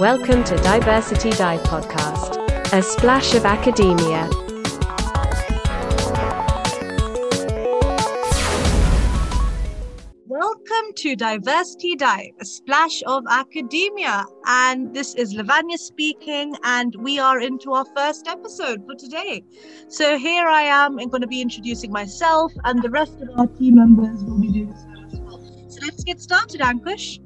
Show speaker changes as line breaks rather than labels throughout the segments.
Welcome to Diversity Dive Podcast, a splash of academia.
To Diversity Dive, a splash of academia. And this is Lavanya speaking, and we are into our first episode for today. So here I am, I'm going to be introducing myself, and the rest of our team members will be doing so as well. So let's get started, Ankush.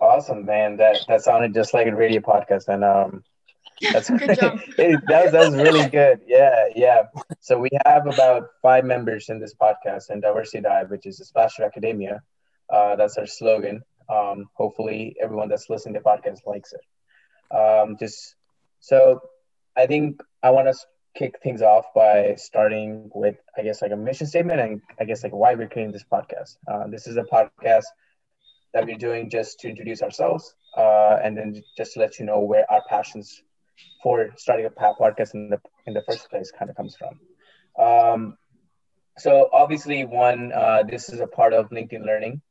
Awesome, man. That that sounded just like a radio podcast, and um, that's
Good job.
it, that, was, that was really good. Yeah, yeah. So we have about five members in this podcast and Diversity Dive, which is a splash of academia. Uh, that's our slogan. Um, hopefully, everyone that's listening to the podcast likes it. Um, just so, I think I want to kick things off by starting with, I guess, like a mission statement, and I guess like why we're creating this podcast. Uh, this is a podcast that we're doing just to introduce ourselves, uh, and then just to let you know where our passions for starting a podcast in the in the first place kind of comes from. Um, so obviously, one, uh, this is a part of LinkedIn Learning.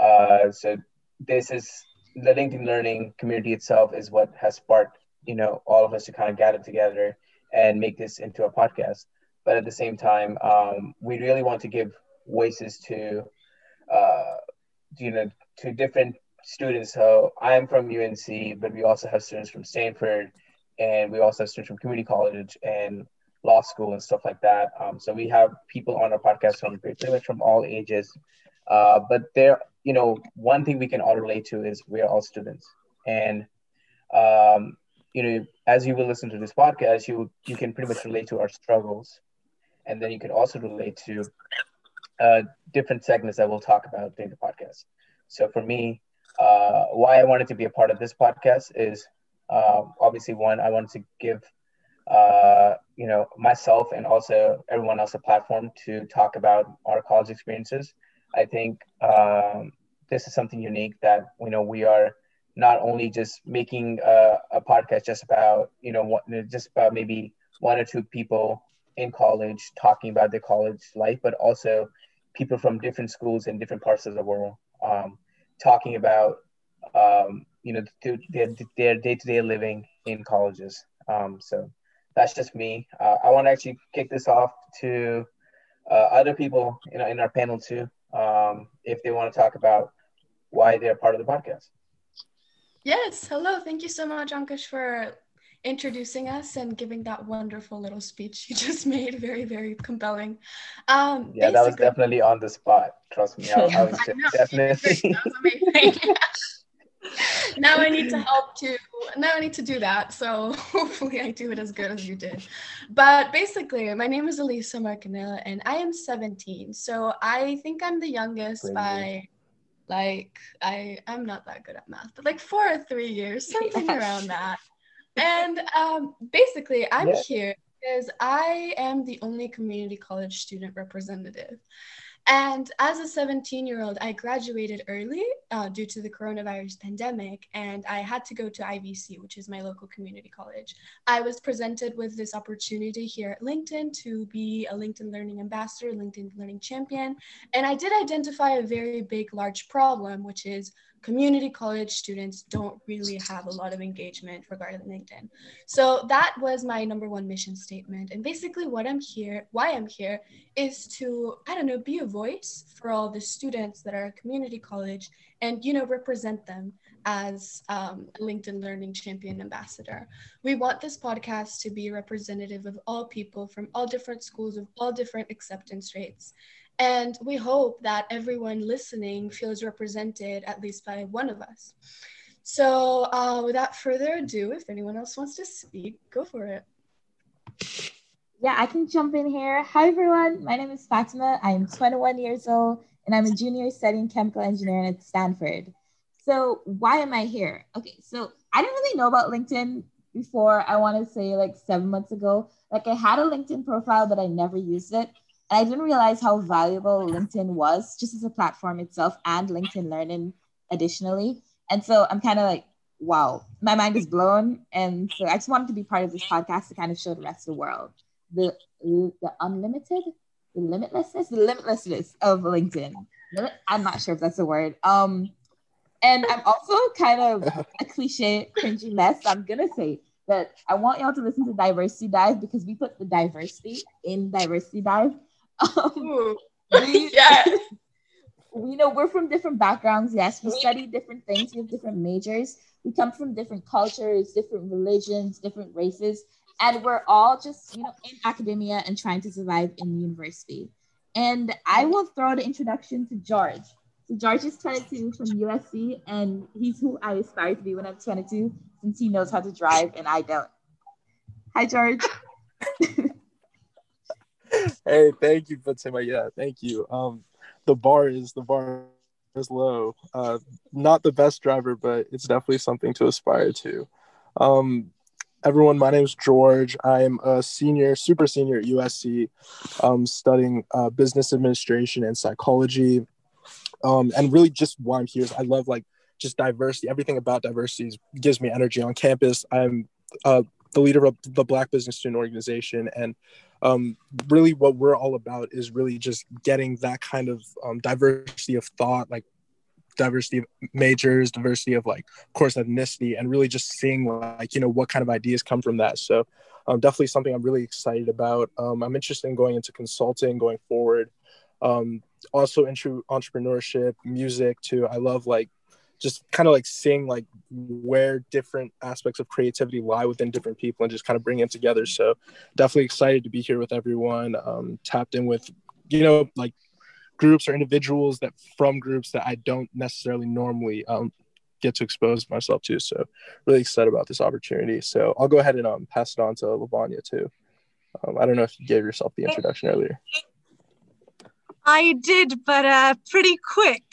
Uh, so this is the LinkedIn Learning community itself is what has sparked you know all of us to kind of gather together and make this into a podcast. But at the same time, um, we really want to give voices to uh, you know to different students. So I'm from UNC, but we also have students from Stanford and we also have students from community college and law school and stuff like that. Um, so we have people on our podcast from pretty much from all ages. Uh, but there, you know, one thing we can all relate to is we are all students, and um, you know, as you will listen to this podcast, you you can pretty much relate to our struggles, and then you can also relate to uh, different segments that we'll talk about during the podcast. So for me, uh, why I wanted to be a part of this podcast is um, obviously one i wanted to give uh, you know myself and also everyone else a platform to talk about our college experiences. I think um, this is something unique that you know we are not only just making a, a podcast just about you know what, just about maybe one or two people in college talking about their college life but also people from different schools in different parts of the world um, talking about um, you know their their day to day living in colleges. Um, so that's just me. Uh, I want to actually kick this off to uh, other people you know in our panel too, um, if they want to talk about why they're part of the podcast.
Yes, hello. Thank you so much, Ankush, for introducing us and giving that wonderful little speech you just made. Very, very compelling. Um,
Yeah, that was definitely on the spot. Trust me, I, I was
I
definitely.
That was amazing. now I need to help to now I need to do that. So hopefully I do it as good as you did. But basically, my name is Elisa Marcanella and I am 17. So I think I'm the youngest
Great.
by like I I'm not that good at math, but like four or three years, something around that. And um, basically, I'm
Yeah.
here because I am the only community college student representative. And as a 17 year old, I graduated early uh, due to the coronavirus pandemic, and I had to go to IVC, which is my local community college. I was presented with this opportunity here at LinkedIn to be a LinkedIn Learning Ambassador, LinkedIn Learning Champion. And I did identify a very big, large problem, which is community college students don't really have a lot of engagement regarding LinkedIn. So that was my number one mission statement. And basically, what I'm here, why I'm here, is to, I don't know, be a voice for all the students that are at community college and, you know, represent them as um, a LinkedIn Learning Champion Ambassador. We want this podcast to be representative of all people from all different schools of all different acceptance rates. And we hope that everyone listening feels represented at least by one of us. So, uh, without further ado, if anyone else wants to speak, go for it.
Yeah, I can jump in here. Hi, everyone. My name is Fatima. I am 21 years old and I'm a junior studying chemical engineering at Stanford. So, why am I here? Okay, so I didn't really know about LinkedIn before, I want to say like seven months ago. Like, I had a LinkedIn profile, but I never used it. And I didn't realize how valuable LinkedIn was just as a platform itself and LinkedIn Learning additionally. And so I'm kind of like, wow, my mind is blown. And so I just wanted to be part of this podcast to kind of show the rest of the world the the unlimited the limitlessness, the limitlessness of LinkedIn. I'm not sure if that's a word. Um, and I'm also kind of a cliche, cringy mess. I'm gonna say that I want y'all to listen to Diversity Dive because we put the diversity in Diversity Dive. Um, we,
yeah.
we know we're from different backgrounds. Yes, we study different things. We have different majors. We come from different cultures, different religions, different races, and we're all just you know in academia and trying to survive in the university. And I will throw the introduction to George. So George is 22 from USC, and he's who I aspire to be when I'm 22, since he knows how to drive and I don't. Hi, George.
hey, thank you, Fatima. Yeah, thank you. Um, the bar is the bar is low. Uh, not the best driver, but it's definitely something to aspire to. Um, everyone, my name is George. I'm a senior, super senior at USC, um, studying uh, business administration and psychology. Um, and really, just why I'm here is I love like just diversity. Everything about diversity gives me energy on campus. I'm uh, the leader of the Black Business Student Organization, and um, really what we're all about is really just getting that kind of um, diversity of thought, like diversity of majors, diversity of like course ethnicity, and really just seeing like you know what kind of ideas come from that. So um, definitely something I'm really excited about. Um, I'm interested in going into consulting going forward. Um, also into entrepreneurship, music too. I love like just kind of like seeing like where different aspects of creativity lie within different people and just kind of bring it together. So definitely excited to be here with everyone um, tapped in with you know like groups or individuals that from groups that i don't necessarily normally um, get to expose myself to. So really excited about this opportunity. So i'll go ahead and um, pass it on to lavanya too. Um, i don't know if you gave yourself the introduction earlier
I did, but uh, pretty quick.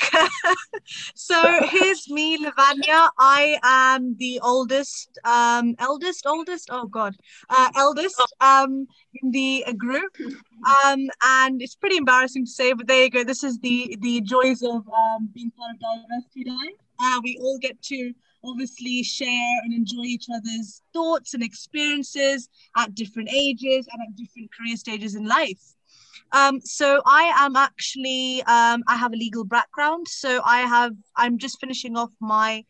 so here's me, Lavanya. I am the oldest, um, eldest, oldest. Oh God, uh, eldest um, in the group, um, and it's pretty embarrassing to say, but there you go. This is the the joys of um, being part of Diversity Dive. Uh, we all get to obviously share and enjoy each other's thoughts and experiences at different ages and at different career stages in life. Um, so I am actually um, I have a legal background. So I have I'm just finishing off my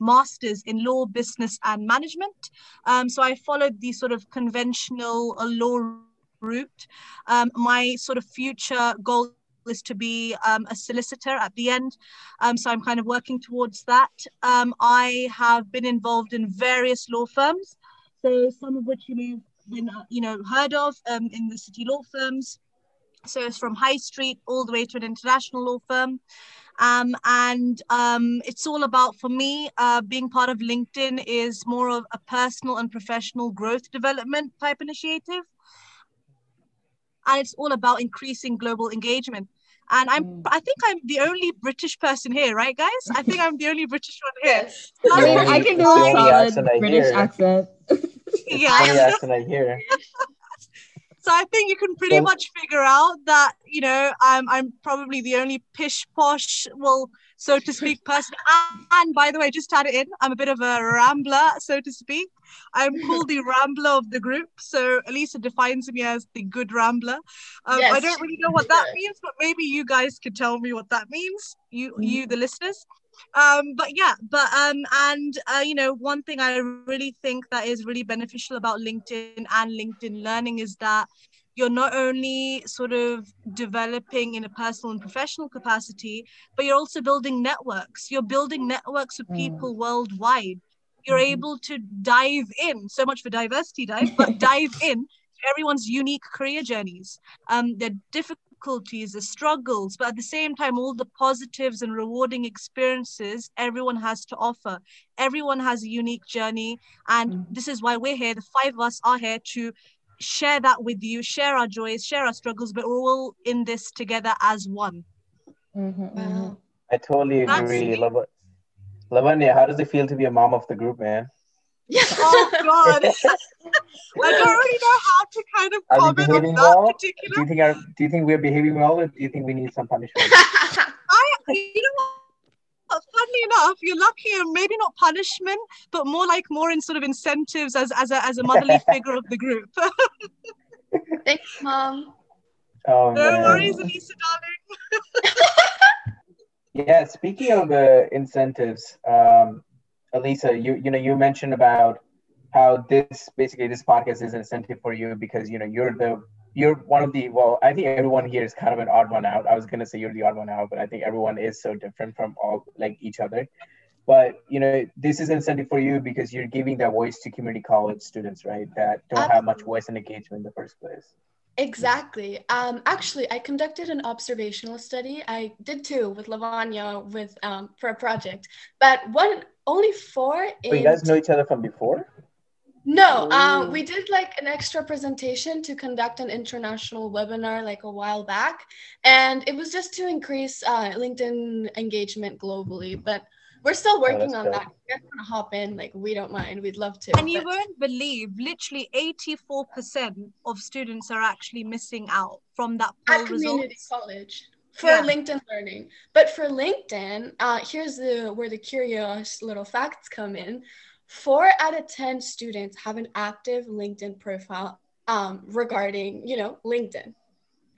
master's in law, business, and management. Um, so I followed the sort of conventional uh, law route. Um, my sort of future goal is to be um, a solicitor at the end. Um, so I'm kind of working towards that. Um, I have been involved in various law firms. So some of which you may have been, uh, you know, heard of um, in the city law firms. So it's from high street all the way to an international law firm. Um, and um, it's all about, for me, uh, being part of LinkedIn is more of a personal and professional growth development type initiative. And it's all about increasing global engagement. And I'm, mm. I think I'm the only British person here, right, guys? I think I'm the only British one here.
Yes. I mean,
I can do a solid British accent.
yeah.
accent I hear.
So I think you can pretty much figure out that you know I'm I'm probably the only pish posh, well, so to speak, person. And by the way, just add it in, I'm a bit of a rambler, so to speak. I'm called the rambler of the group, so Elisa defines me as the good rambler. Um, yes. I don't really know what that means, but maybe you guys could tell me what that means. You, you, the listeners um but yeah but um and uh, you know one thing i really think that is really beneficial about linkedin and linkedin learning is that you're not only sort of developing in a personal and professional capacity but you're also building networks you're building networks with mm. people mm. worldwide you're mm-hmm. able to dive in so much for diversity dive but dive in everyone's unique career journeys um they're difficult difficulties, the struggles, but at the same time, all the positives and rewarding experiences everyone has to offer. Everyone has a unique journey. And mm-hmm. this is why we're here. The five of us are here to share that with you, share our joys, share our struggles, but we're all in this together as one.
Mm-hmm, mm-hmm.
I totally agree. Lav- Lavanya, how does it feel to be a mom of the group, man?
oh God. I don't really know how to kind of
Are
comment on that
well?
particular.
Do you think our, do you think we're behaving well, or do you think we need some punishment?
I, you know what? Funnily enough, you're lucky, and maybe not punishment, but more like more in sort of incentives as as a as a motherly figure of the group.
Thanks, mom.
Oh,
No
man.
worries, Elisa, darling.
Yeah, speaking of uh, incentives, um, Elisa, you you know you mentioned about how this basically this podcast is an incentive for you because you know you're the you're one of the well I think everyone here is kind of an odd one out. I was gonna say you're the odd one out, but I think everyone is so different from all like each other. But you know this is incentive for you because you're giving that voice to community college students, right? That don't have much voice and engagement in the first place.
Exactly. Um, actually, I conducted an observational study. I did two with Lavanya with um, for a project, but one only four.
But you guys know each other from before?
No,
Oh.
um, we did like an extra presentation to conduct an international webinar like a while back, and it was just to increase uh, LinkedIn engagement globally. But we're still working
that's
on
dope.
that. If you guys want to hop in, like we don't mind. We'd love to.
And you
but-
won't believe, literally 84% of students are actually missing out from that poll
at community
results.
college for
Yeah.
LinkedIn learning. But for LinkedIn, uh, here's the where the curious little facts come in. Four out of ten students have an active LinkedIn profile um, regarding, you know, LinkedIn.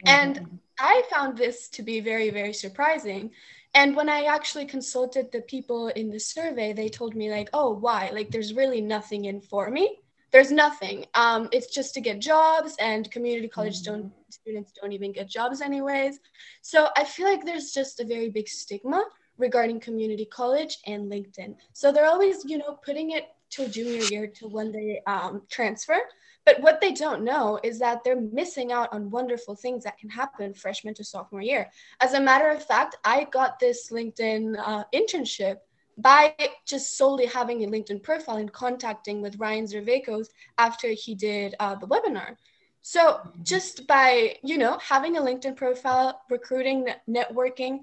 And I found this to be very, very surprising. And when I actually consulted the people in the survey, they told me, like, oh, why? Like, there's really nothing in for me. There's nothing. Um, it's just to get jobs, and community college don't students don't even get jobs anyways. So I feel like there's just a very big stigma regarding community college and LinkedIn. So they're always, you know, putting it till junior year to when they um, transfer. But what they don't know is that they're missing out on wonderful things that can happen freshman to sophomore year. As a matter of fact, I got this LinkedIn uh, internship by just solely having a LinkedIn profile and contacting with Ryan Zervakos after he did uh, the webinar. So just by, you know, having a LinkedIn profile, recruiting, networking,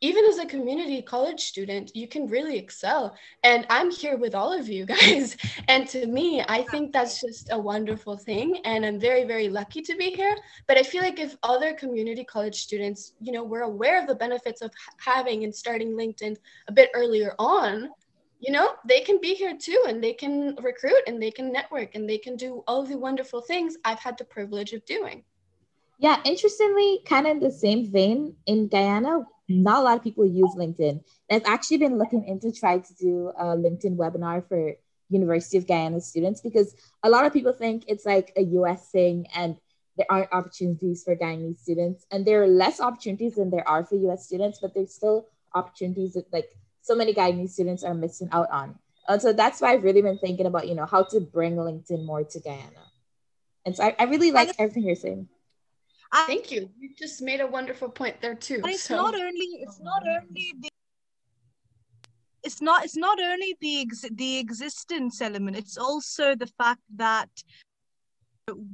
even as a community college student, you can really excel. And I'm here with all of you guys. And to me, I think that's just a wonderful thing. And I'm very, very lucky to be here. But I feel like if other community college students, you know, were aware of the benefits of having and starting LinkedIn a bit earlier on, you know, they can be here too and they can recruit and they can network and they can do all the wonderful things I've had the privilege of doing.
Yeah, interestingly, kind of the same vein, in Guyana, not a lot of people use LinkedIn. I've actually been looking into trying to do a LinkedIn webinar for University of Guyana students because a lot of people think it's like a US thing and there aren't opportunities for Guyanese students. And there are less opportunities than there are for US students, but there's still opportunities that like so many Guyanese students are missing out on. And so that's why I've really been thinking about, you know, how to bring LinkedIn more to Guyana. And so I, I really like everything you're saying.
And,
Thank you. You just made a wonderful point there too.
and it's
So-
not only it's not only the it's not it's not only the ex- the existence element it's also the fact that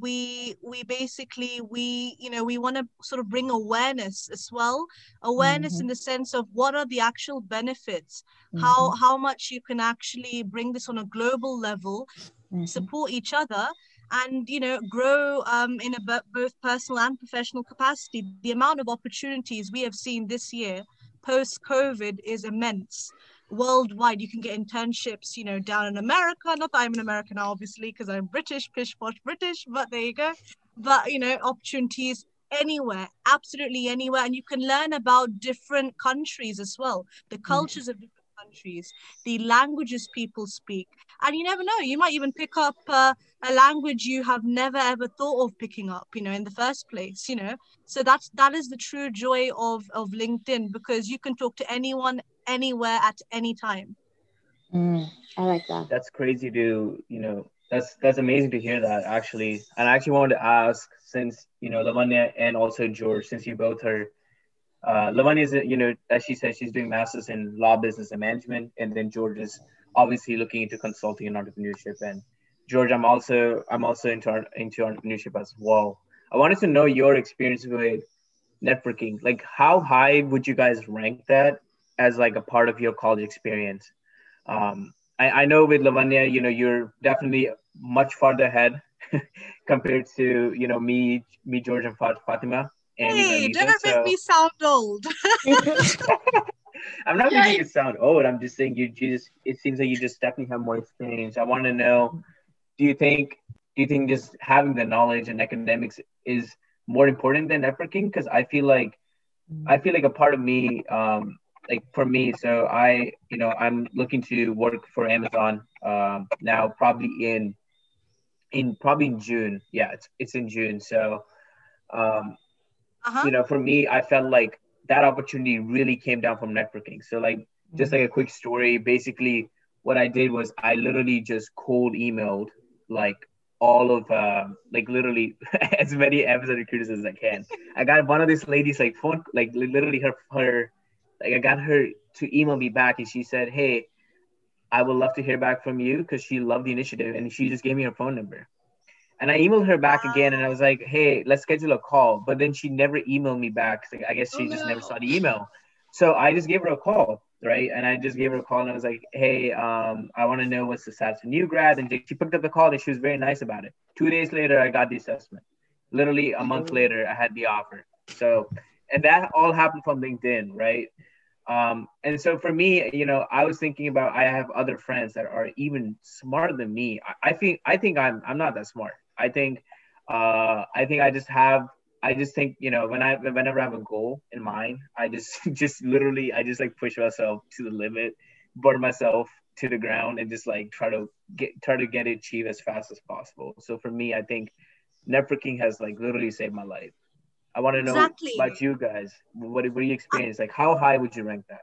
we we basically we you know we want to sort of bring awareness as well awareness in the sense of what are the actual benefits how how much you can actually bring this on a global level
Mhm.
support each other and you know grow um, in a both personal and professional capacity. The amount of opportunities we have seen this year post covid is immense. Worldwide you can get internships you know down in america. Not that i'm an american now obviously because i'm british pish posh british but there you go. But you know opportunities anywhere absolutely anywhere. And you can learn about different countries as well. The cultures of different countries the languages people speak and you never know you might even pick up uh, a language you have never ever thought of picking up you know in the first place you know so that's that is the true joy of of linkedin because you can talk to anyone anywhere at any time
Mm, I like that.
That's crazy to you know. That's that's amazing to hear that actually. And I actually wanted to ask since you know Lavanya and also George, since you both are. Uh, Lavanya is you know as she said she's doing masters in law, business, and management, and then George is obviously looking into consulting and entrepreneurship. And George, I'm also I'm also into into entrepreneurship as well. I wanted to know your experience with networking. Like, how high would you guys rank that as like a part of your college experience? Um, I, I know with Lavanya, you know, you're definitely much farther ahead compared to you know me, me, George, and Fatima.
Hey
Lisa.
don't
So-
make me sound old
I'm not
Yeah,
making it sound old. I'm just saying you just. It seems like you just definitely have more experience. I want to know. Do you think? Do you think just having the knowledge and academics is more important than networking because I feel like I feel like a part of me, um, like for me, so I, you know, I'm looking to work for Amazon um, now, probably in, in probably in June. Yeah, it's it's in June. So, um, uh-huh. you know, for me, I felt like that opportunity really came down from networking. So, like, just like a quick story, basically, what I did was I literally just cold emailed like all of uh, like literally as many Amazon recruiters as I can. I got one of these ladies like phone like literally her her like I got her to email me back and she said, Hey, I would love to hear back from you because she loved the initiative and she just gave me her phone number. And I emailed her back again and I was like, Hey, let's schedule a call. But then she never emailed me back. I guess she oh, just never saw the email. So I just gave her a call right? And I just gave her a call and I was like, hey, um, I want to know what's the status of new grad. And she picked up the call and she was very nice about it. Two days later, I got the assessment. Literally a month later, I had the offer. So, and that all happened from LinkedIn, right? Um, and so for me, you know, I was thinking about I have other friends that are even smarter than me. I, I think I think I'm I'm not that smart. I think uh, I think I just have I just think you know when I whenever I have a goal in mind, I just just literally I just like push myself to the limit, burn myself to the ground, and just like try to get try to get it achieved as fast as possible. So for me, I think networking has like literally saved my life. I want to know exactly. about you guys. What what do you experience? Like how high would you rank that?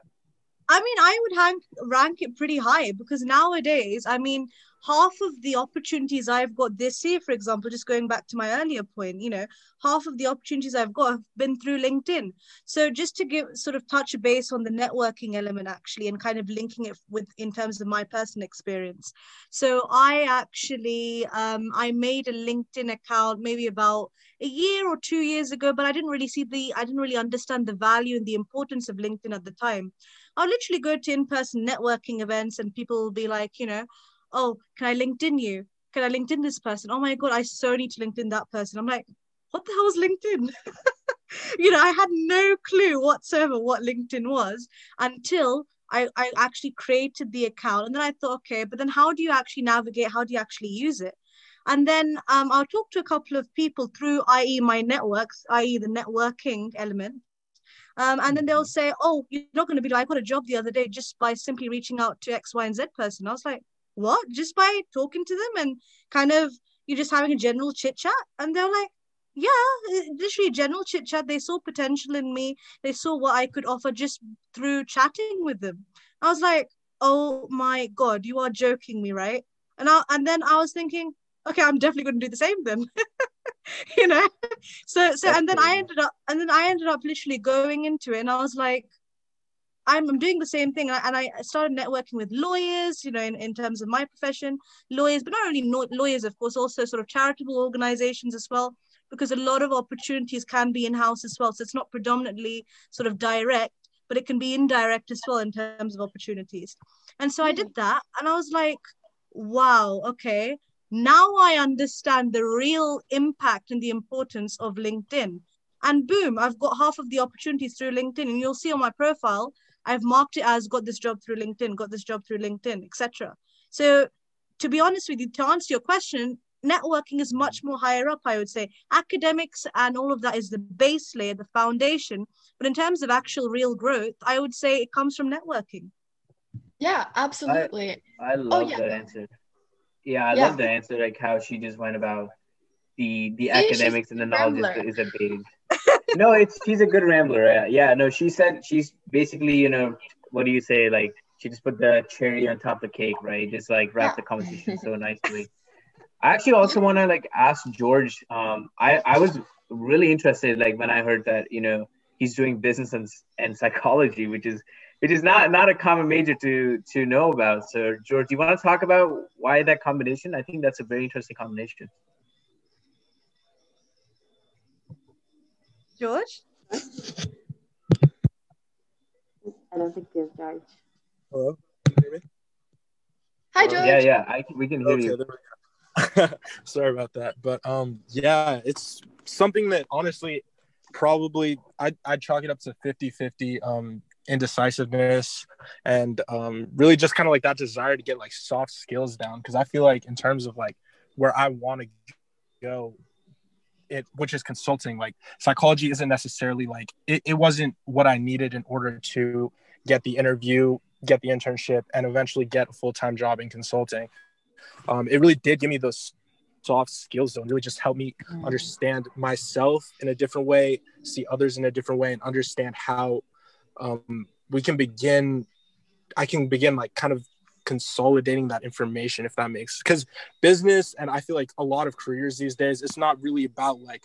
I mean, I would rank rank it pretty high because nowadays, I mean, half of the opportunities I've got this year, for example, just going back to my earlier point, you know, half of the opportunities I've got have been through LinkedIn. So just to give sort of touch base on the networking element actually and kind of linking it with in terms of my personal experience. So I actually um, I made a LinkedIn account maybe about a year or two years ago, but I didn't really see the I didn't really understand the value and the importance of LinkedIn at the time. I'll literally go to in-person networking events and people will be like, you know, oh, can I LinkedIn you? Can I LinkedIn this person? Oh my God, I so need to LinkedIn that person. I'm like, what the hell is LinkedIn? you know, I had no clue whatsoever what LinkedIn was until I, I actually created the account. And then I thought, okay, but then how do you actually navigate? How do you actually use it? And then um, I'll talk to a couple of people through, i.e., my networks, i.e., the networking element. Um, and then they'll mm-hmm. say, oh, you're not going to be, I got a job the other day just by simply reaching out to X, Y, and Z person. I was like, what? Just by talking to them and kind of you're just having a general chit chat? And they're like, yeah, literally general chit chat. They saw potential in me. They saw what I could offer just through chatting with them. I was like, oh my God, you are joking me, right? And I, and then I was thinking, okay, I'm definitely going to do the same then. you know? So, so, and then I ended up, and then I ended up literally going into it and I was like, I'm, I'm doing the same thing. And I, started networking with lawyers, you know, in, in terms of my profession, lawyers, but not only no, lawyers, of course, also sort of charitable organizations as well, because a lot of opportunities can be in house as well. So it's not predominantly sort of direct, but it can be indirect as well in terms of opportunities. And so I did mm. that. And I was like, wow, okay. Now I understand the real impact and the importance of LinkedIn. And boom, I've got half of the opportunities through LinkedIn. And you'll see on my profile, I've marked it as got this job through LinkedIn, got this job through LinkedIn, etc. So to be honest with you, to answer your question, networking is much more higher up, I would say. Academics and all of that is the base layer, the foundation. But in terms of actual real growth, I would say it comes from networking.
Yeah, absolutely.
I, I oh, love oh, yeah. that answer. Yeah, I yeah. love the answer, like how she just went about the the See, academics and the knowledge is, is a big no, it's she's a good rambler. Yeah. yeah, no, she said she's basically, you know, what do you say? Like she just put the cherry on top of the cake, right? Just like wrap the conversation so nicely. I actually also want to like ask George. Um, I I was really interested like when I heard that you know he's doing business and, and psychology, which is which is not not a common major to to know about. So George, do you want to talk about why that combination? I think that's a very interesting combination.
George? I
don't think there's George.
Hello? Can you hear me?
Hi, George.
Yeah, yeah, I, we can hear okay,
you. Sorry about that. But um, yeah, it's something that honestly probably I'd, I'd chalk it up to 50 50 um, indecisiveness and um, really just kind of like that desire to get like soft skills down. Cause I feel like, in terms of like where I want to go it which is consulting like psychology isn't necessarily like it, it wasn't what i needed in order to get the interview get the internship and eventually get a full-time job in consulting um, it really did give me those soft skills though and really just help me
Mm.
understand myself in a different way see others in a different way and understand how um, we can begin i can begin like kind of consolidating that information if that makes because business and i feel like a lot of careers these days it's not really about like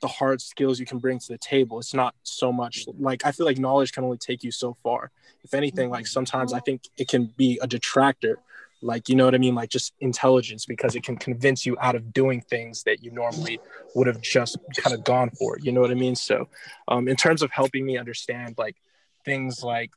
the hard skills you can bring to the table. It's not so much like i feel like knowledge can only take you so far. If anything like sometimes i think it can be a detractor like you know what i mean? Like just intelligence because it can convince you out of doing things that you normally would have just kind of gone for you know what i mean? So um, in terms of helping me understand like things like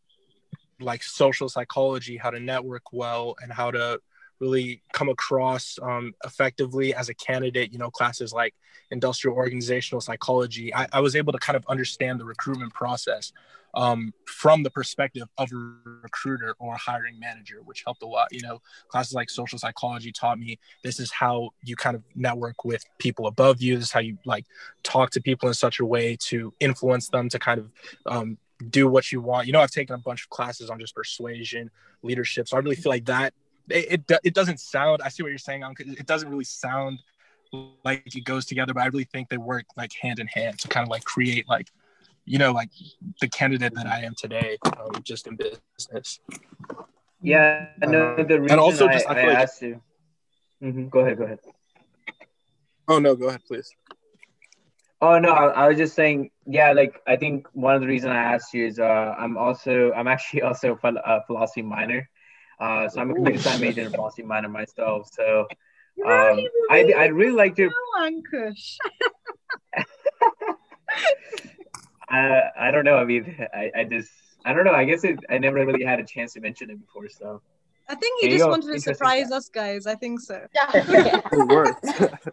like social psychology how to network well and how to really come across um, effectively as a candidate you know classes like industrial organizational psychology. I, I was able to kind of understand the recruitment process um, from the perspective of a recruiter or a hiring manager which helped a lot. You know classes like social psychology taught me this is how you kind of network with people above you. This is how you like talk to people in such a way to influence them to kind of um, do what you want. You know, I've taken a bunch of classes on just persuasion, leadership. So I really feel like that it it, it doesn't sound. I see what you're saying. On it doesn't really sound like it goes together, but I really think they work like hand in hand to kind of like create like you know like the candidate that I am today, um, just in business.
Yeah, I know the reason And
also
I,
just- I
I,
like-
asked you. Mhm, Go ahead, go ahead.
Oh no, go ahead, please.
Oh no, I, I was just saying, yeah, like I think one of the reasons I asked you is uh, I'm also I'm actually also a philosophy minor, uh, so I'm a computer science major and philosophy minor myself. So um, I I really like to. I I don't know. I mean, I, I just I don't know. I guess it, I never really had a chance to mention it before. So
I think he
There
just wanted to surprise
fact.
us guys. I think so.
Yeah.
It worked.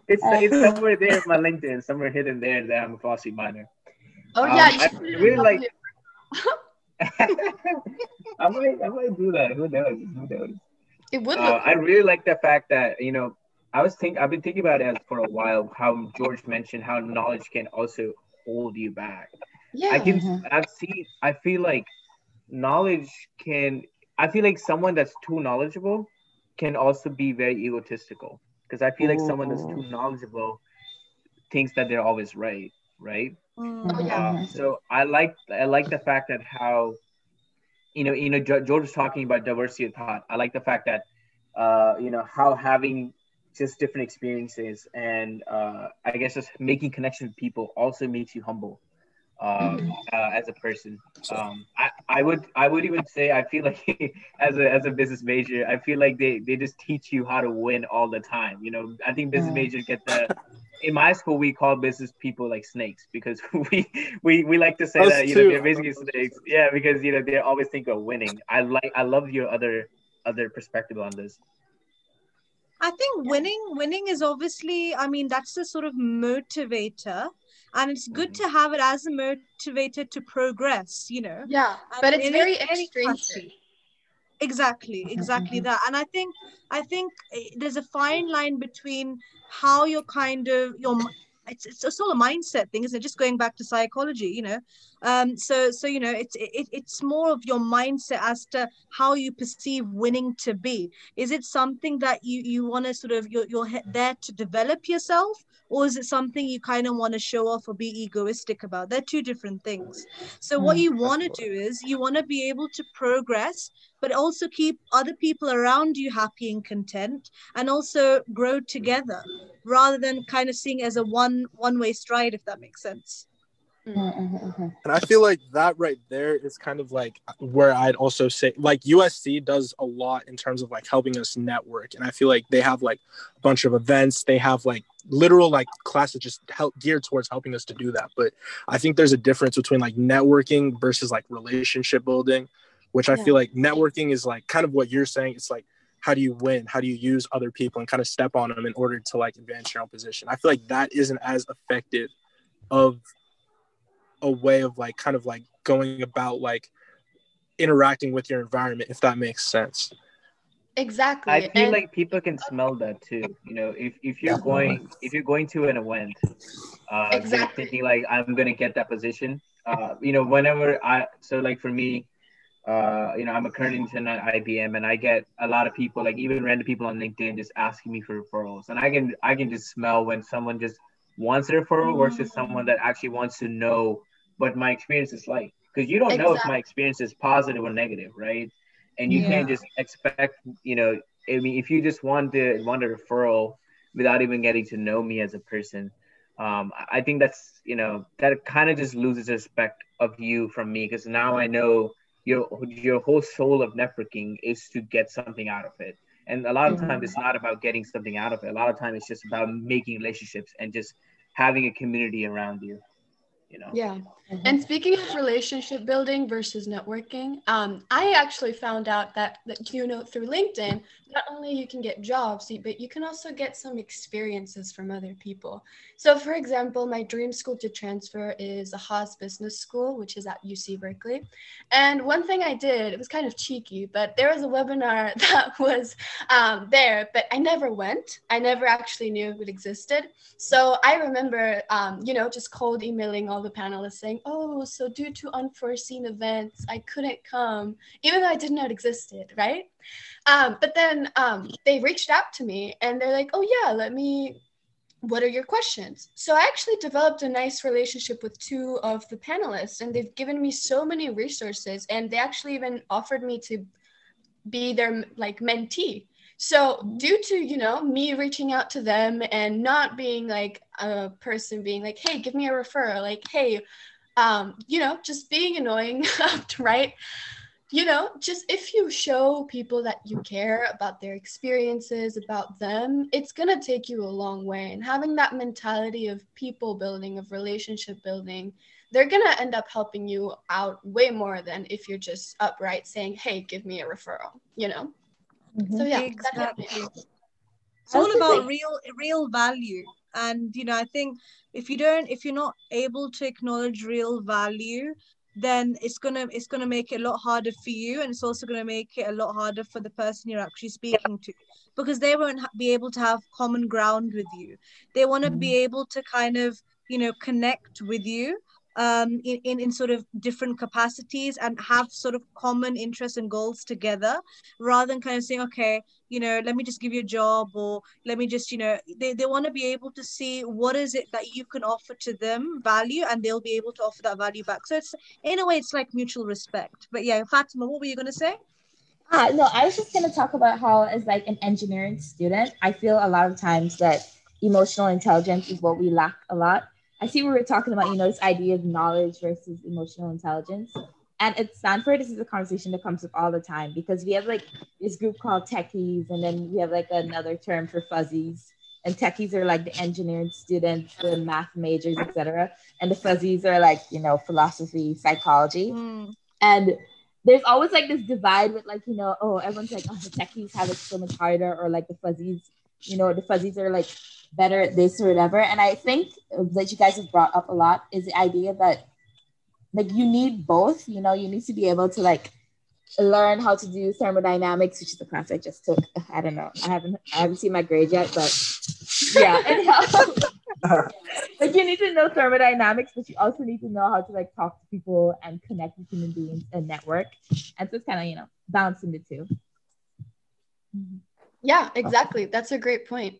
it's it's somewhere there in my LinkedIn, somewhere hidden there that I'm a philosophy minor.
Oh
Um,
yeah.
I really like- I might I might do that. Who knows? Who knows?
It would
Uh. I really like the fact that you know I was think I've been thinking about it for a while. How George mentioned how knowledge can also hold you back.
yeah.
I can
Mhm.
I've seen I feel like knowledge can I feel like someone that's too knowledgeable can also be very egotistical because I feel like someone that's too knowledgeable thinks that they're always right, right?
Mm.
Oh, yeah.
Uh, so I like I like the fact that how you know you know George was talking about diversity of thought. I like the fact that uh, you know how having just different experiences and uh, I guess just making connection with people also makes you humble um, uh, as a person. Um, I, I would I would even say I feel like as a as a business major I feel like they they just teach you how to win all the time. You know I think business
Mm.
majors get the in my school we call business people like snakes because we we, we like to say
Us
that you know they're basically snakes. Yeah, because you know they always think of winning. I like I love your other other perspective on this.
I think winning winning is obviously I mean that's the sort of motivator and it's good
Mm-hmm.
to have it as a motivator to progress, you know.
Yeah,
And
but it's very
any
extrinsic.
classroom. Exactly, exactly that. And I think I think eh, there's a fine line between how you're kind of your m- it's it's a sort of mindset thing, isn't it? Just going back to psychology, you know. Um, so so you know, it's it, it's more of your mindset as to how you perceive winning to be. Is it something that you you want to sort of you're you're there to develop yourself, or is it something you kind of want to show off or be egoistic about? They're two different things. So what
Mm.
you want to do is you want to be able to progress, but also keep other people around you happy and content, and also grow together, rather than kind of seeing it as a one one way stride, if that makes sense.
Mhm, mhm, mhm.
And I feel like that right there is kind of like where I'd also say like USC does a lot in terms of like helping us network. And I feel like they have like a bunch of events. They have like literal like classes just help geared towards helping us to do that. But I think there's a difference between like networking versus like relationship building, which I
Yeah.
feel like networking is like kind of what you're saying. It's like how do you win? How do you use other people and kind of step on them in order to like advance your own position? I feel like that isn't as effective of a way of like kind of like going about like interacting with your environment if that makes sense
Exactly.
I feel
and-
like people can smell that too. You know, if, if you're going if you're going to an event, uh, you're
Exactly.
thinking like I'm gonna get that position. Uh, you know, whenever I so like for me, uh, you know, I'm a current intern at IBM, and I get a lot of people, like even random people on LinkedIn, just asking me for referrals, and I can I can just smell when someone just wants a referral versus someone that actually wants to know what my experience is like, because you don't know if my experience is positive or negative, right? And you
Yeah.
can't just expect, you know, I mean, if you just want to want a referral without even getting to know me as a person, um, I think that's you know that kind of just loses respect of you from me because now I know your your whole soul of networking is to get something out of it. And a lot of times it's not about getting something out of it. A lot of times it's just about making relationships and just having a community around you. You know.
Yeah.
Mhm.
And speaking of relationship building versus networking, um, I actually found out that, that you know through LinkedIn, not only you can get jobs, but you can also get some experiences from other people. So, for example, my dream school to transfer is a Haas Business School, which is at UC Berkeley. And one thing I did, it was kind of cheeky, but there was a webinar that was um, there, but I never went. I never actually knew it existed. So I remember, um, you know, just cold emailing all the panelists saying, oh, so due to unforeseen events, I couldn't come, even though I didn't know it existed, right? Um, but then um, they reached out to me and they're like, oh, yeah, let me, what are your questions? So I actually developed a nice relationship with two of the panelists and they've given me so many resources and they actually even offered me to be their like mentee so due to you know me reaching out to them and not being like a person being like hey give me a referral like hey um you know just being annoying right you know just if you show people that you care about their experiences about them it's going to take you a long way and having that mentality of people building of relationship building they're going to end up helping you out way more than if you're just upright saying hey give me a referral you know
Mhm.
so yeah
exactly.
that's
It's all about real real value. And you know, I think if you don't if you're not able to acknowledge real value, then it's gonna it's gonna make it a lot harder for you and it's also gonna make it a lot harder for the person you're actually speaking to because they won't ha- be able to have common ground with you. They want to be mm. able to kind of, you know, connect with you um in, in in sort of different capacities and have sort of common interests and goals together rather than kind of saying okay you know let me just give you a job or let me just you know they, they want to be able to see what is it that you can offer to them value and they'll be able to offer that value back. So it's in a way it's like mutual respect. But yeah fatima what were you going to say?
Ah, no, I was just gonna talk about how, as like an engineering student, I feel a lot of times that emotional intelligence is what we lack a lot. I see what we were talking about, you know, this idea of knowledge versus emotional intelligence. And at Stanford, this is a conversation that comes up all the time because we have like this group called techies, and then we have like another term for fuzzies. And techies are like the engineering students, the math majors, etc. And the fuzzies are like, you know, philosophy, psychology
Mm,
and there's always like this divide with like you know oh everyone's like oh the techies have it so much harder or like the fuzzies you know the fuzzies are like better at this or whatever. And i think that you guys have brought up a lot is the idea that like you need both you know you need to be able to like learn how to do thermodynamics which is the class i just took. I don't know. I haven't i haven't seen my grade yet but yeah anyhow. Like you need to know thermodynamics, but you also need to know how to like talk to people and connect with human beings and network. And so it's kind of you know balancing the two.
yeah exactly. That's a great point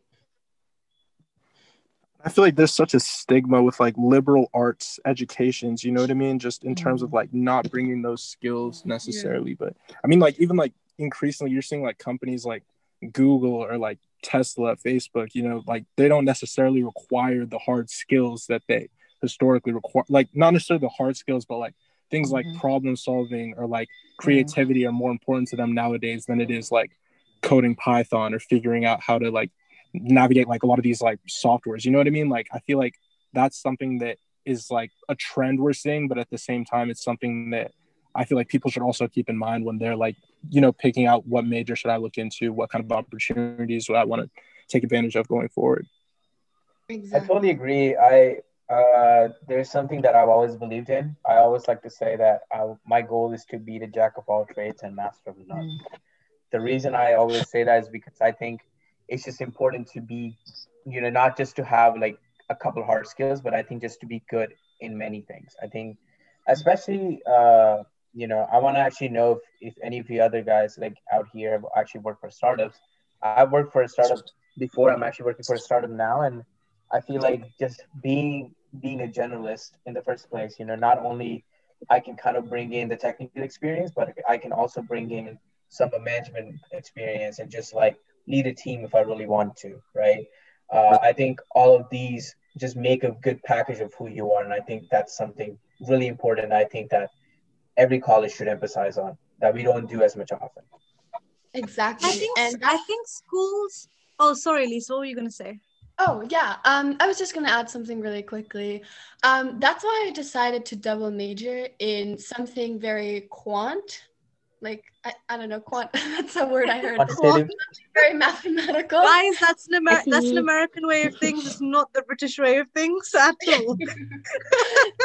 I feel like there's such a stigma with like liberal arts educations, you know what I mean? Just in terms of like not bringing those skills necessarily. But I mean, like, even like increasingly, you're seeing like companies like Google or like Tesla, Facebook, you know, like they don't necessarily require the hard skills that they historically require, like, not necessarily the hard skills, but like things like
Mhm.
problem solving or like creativity are more important to them nowadays than it is like coding Python or figuring out how to like navigate like a lot of these like softwares. You know what I mean? Like I feel like that's something that is like a trend we're seeing, but at the same time, it's something that I feel like people should also keep in mind when they're like, you know, picking out what major should I look into, what kind of opportunities would I want to take advantage of going forward.
I totally agree. I uh, there's something that I've always believed in. I always like to say that I, my goal is to be the jack of all trades and master of none. the reason I always say that is because I think it's just important to be, you know, not just to have like a couple hard skills, but I think just to be good in many things. I think, especially, uh, you know, I want to actually know if, if any of you other guys like out here have actually worked for startups. I've worked for a startup before. I'm actually working for a startup now, and I feel like just being being a generalist in the first place, you know, not only I can kind of bring in the technical experience, but I can also bring in some management experience and just like lead a team if I really want to, right? Uh, I think all of these just make a good package of who you are, and I think that's something really important. I think that every college should emphasize on that we don't do as much often.
Exactly.
I think
and
I think schools. Oh, sorry, Lisa. What were you gonna say?
Oh, yeah. Um, I was just going to add something really quickly. Um, that's why I decided to double major in something very quant, like, I, I don't know, quant, that's a word I heard.
Quantitative.
very mathematical.
Guys, that's an Amer- that's an. American way of things. It's not the British way of things at all.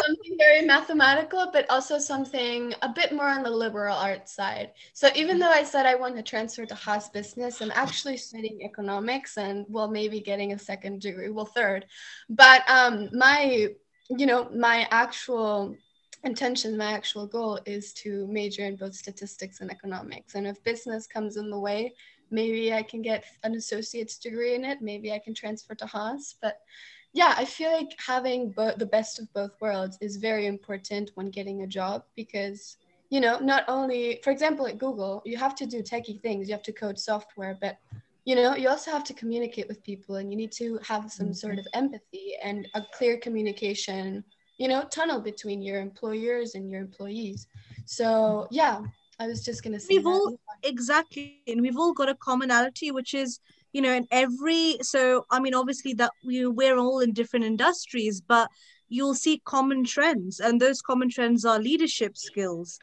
something very mathematical, but also something a bit more on the liberal arts side. So even though I said I want to transfer to Haas business, I'm actually studying economics and well, maybe getting a second degree, well, third. But um, my, you know, my actual intention, my actual goal is to major in both statistics and economics. And if business comes in the way, maybe I can get an associate's degree in it. Maybe I can transfer to Haas. But yeah, I feel like having bo- the best of both worlds is very important when getting a job because, you know, not only, for example, at Google, you have to do techie things, you have to code software, but you know, you also have to communicate with people and you need to have some mm-hmm. sort of empathy and a clear communication, you know, tunnel between your employers and your employees. So, yeah, I was just going to say
We've
that.
all exactly, and we've all got a commonality, which is you know, in every. So I mean, obviously that we we're all in different industries, but you'll see common trends, and those common trends are leadership skills.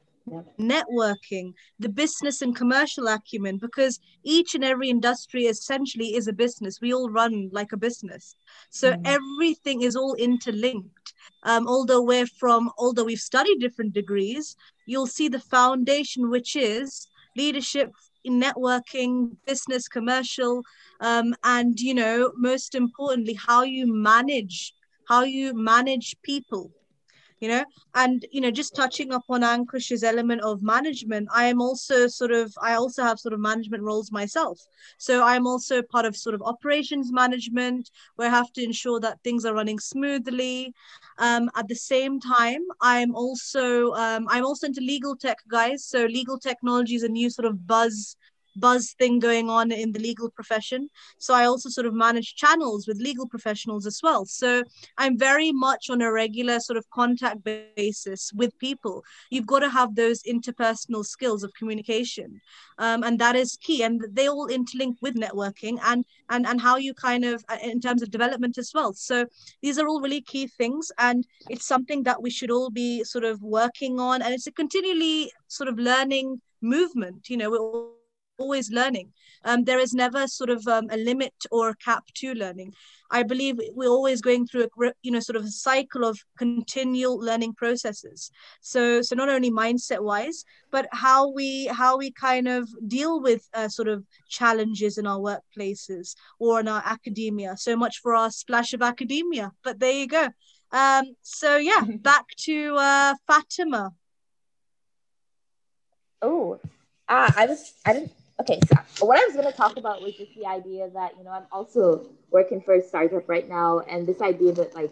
Networking, the business and commercial acumen, because each and every industry essentially is a business. We all run like a business. So
Mhm.
everything is all interlinked. Um, although we're from, although we've studied different degrees, you'll see the foundation, which is leadership in networking, business, commercial, um, and you know, most importantly, how you manage, how you manage people. You know, and you know, just touching upon Ankush's element of management, I am also sort of, I also have sort of management roles myself. So I'm also part of sort of operations management, where I have to ensure that things are running smoothly. Um, at the same time, I'm also um, I'm also into legal tech, guys. So legal technology is a new sort of buzz buzz thing going on in the legal profession. So I also sort of manage channels with legal professionals as well. So I'm very much on a regular sort of contact basis with people. You've got to have those interpersonal skills of communication, um, and that is key. And they all interlink with networking and and and how you kind of uh, in terms of development as well. So these are all really key things, and it's something that we should all be sort of working on. And it's a continually sort of learning movement. You know, we're always learning. Um, there is never sort of um, a limit or a cap to learning. I believe we're always going through a you know sort of a cycle of continual learning processes. So so not only mindset wise, but how we how we kind of deal with uh, sort of challenges in our workplaces or in our academia. So much for our splash of academia. But there you go. Um, so yeah, back to uh, Fatima.
Oh, ah, I was, I didn't, okay, so what I was going to talk about was just the idea that, you know, I'm also working for a startup right now. And this idea that, like,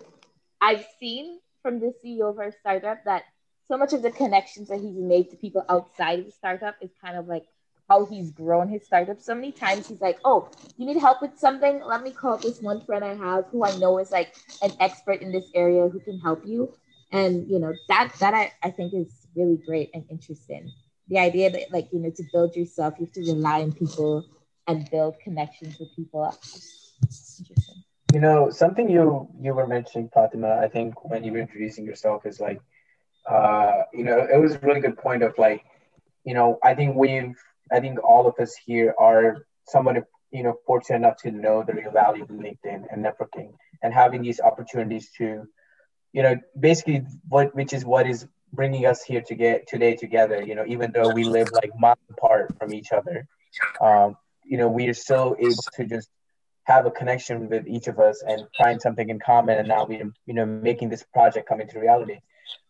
I've seen from the CEO of our startup that so much of the connections that he's made to people outside of the startup is kind of like how he's grown his startup. So many times he's like, oh, you need help with something? Let me call this one friend I have who I know is like an expert in this area who can help you. And, you know, that, that I, I think is really great and interesting the idea that like you know to build yourself you have to rely on people and build connections with people
You know, something you you were mentioning, Fatima. I think when you were introducing yourself is like, uh, you know, it was a really good point of like, you know, I think we've, I think all of us here are somewhat, you know, fortunate enough to know the real value of LinkedIn and networking and having these opportunities to, you know, basically what which is what is bringing us here to get today together. You know, even though we live like miles apart from each other, um, you know, we are still able to just have a connection with each of us and find something in common. And now we're, you know, making this project come into reality.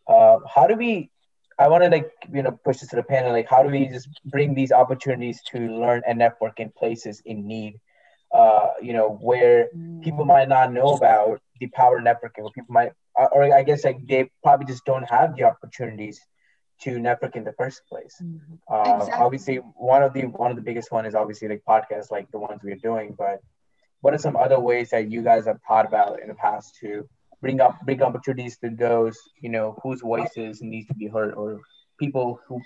Uh, how do we I want to like you know push this to the panel. Like, how do we just bring these opportunities to learn and network in places in need? Uh, you know, where people might not know about the power networking, or people might, or I guess like they probably just don't have the opportunities to network in the first place.
Mhm.
Uh,
Exactly.
Obviously, one of the one of the biggest one is obviously like podcasts, like the ones we're doing. But what are some other ways that you guys have thought about in the past to bring up bring opportunities to those you know whose voices need to be heard, or people who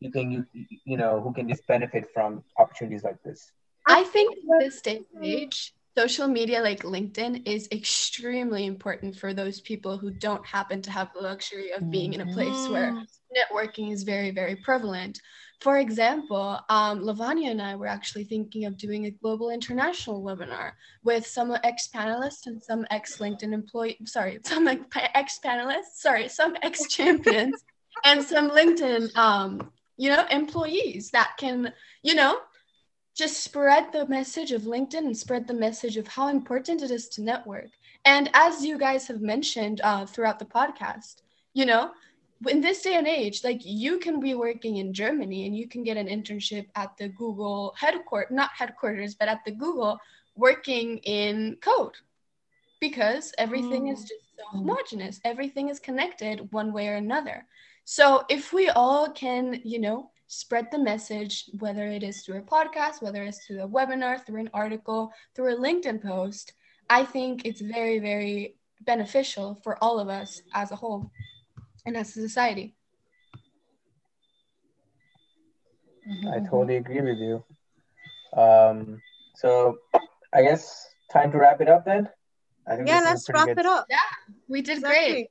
you think you you know who can just benefit from opportunities like this?
I think in this day and age, social media like LinkedIn is extremely important for those people who don't happen to have the luxury of being in a place where
Mm.
networking is very, very prevalent. For example, um, Lavanya and I were actually thinking of doing a global international webinar with some ex panelists and some ex LinkedIn employee, sorry, some ex panelists, sorry, some ex champions and some LinkedIn, um, you know, employees that can, you know, just spread the message of LinkedIn and spread the message of how important it is to network. And as you guys have mentioned uh, throughout the podcast, you know, in this day and age, like you can be working in Germany and you can get an internship at the Google headquarters, not headquarters, but at the Google working in code because everything is just so homogenous. Everything is connected one way or another. So if we all can, you know, spread the message, whether it is through a podcast, whether it's through a webinar, through an article, through a LinkedIn post, I think it's very, very beneficial for all of us as a whole and as a society.
I totally agree with you. Um, so I guess time to wrap it up then. I think
Yeah,
this is a
let's wrap
good-
it up.
Yeah, we did
Exactly.
great.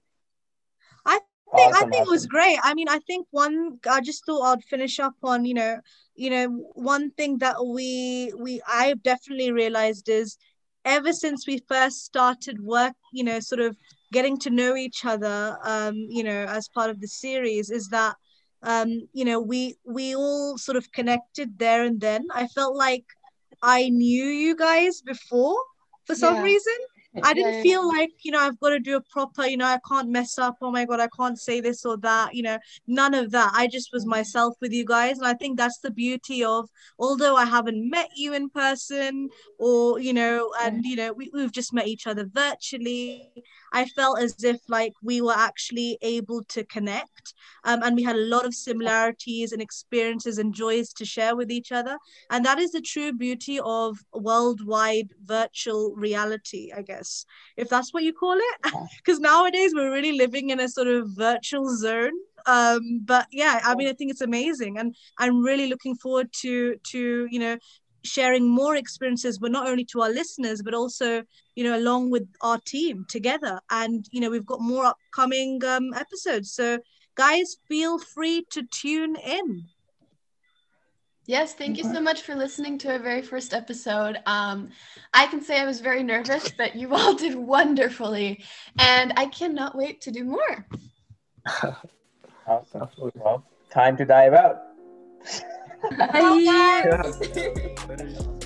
I think, I
Awesome,
think it was great. I mean, I think one I just thought I'd finish up on, you know, you know, one thing that we we I've definitely realized is ever since we first started work, you know, sort of getting to know each other, um, you know, as part of the series, is that um, you know, we we all sort of connected there and then. I felt like I knew you guys before for some
Yeah.
reason. I didn't
yeah,
feel like, you know, I've got to do a proper, you know, I can't mess up. Oh my God, I can't say this or that, you know, none of that. I just was myself with you guys. And I think that's the beauty of, although I haven't met you in person or, you know, and, you know, we, we've just met each other virtually. I felt as if like we were actually able to connect um, and we had a lot of similarities and experiences and joys to share with each other. And that is the true beauty of worldwide virtual reality, I guess, if that's what you call it. Because nowadays we're really living in a sort of virtual zone. Um, but yeah, I mean, I think it's amazing, and I'm really looking forward to to you know sharing more experiences, but not only to our listeners, but also you know along with our team together. And you know we've got more upcoming um, episodes, so guys, feel free to tune in.
Yes, thank you so much for listening to our very first episode. Um, I can say I was very nervous, but you all did wonderfully, and I cannot wait to do more.
Awesome.
Absolutely.
Well, time to dive out.
Bye.
Yeah.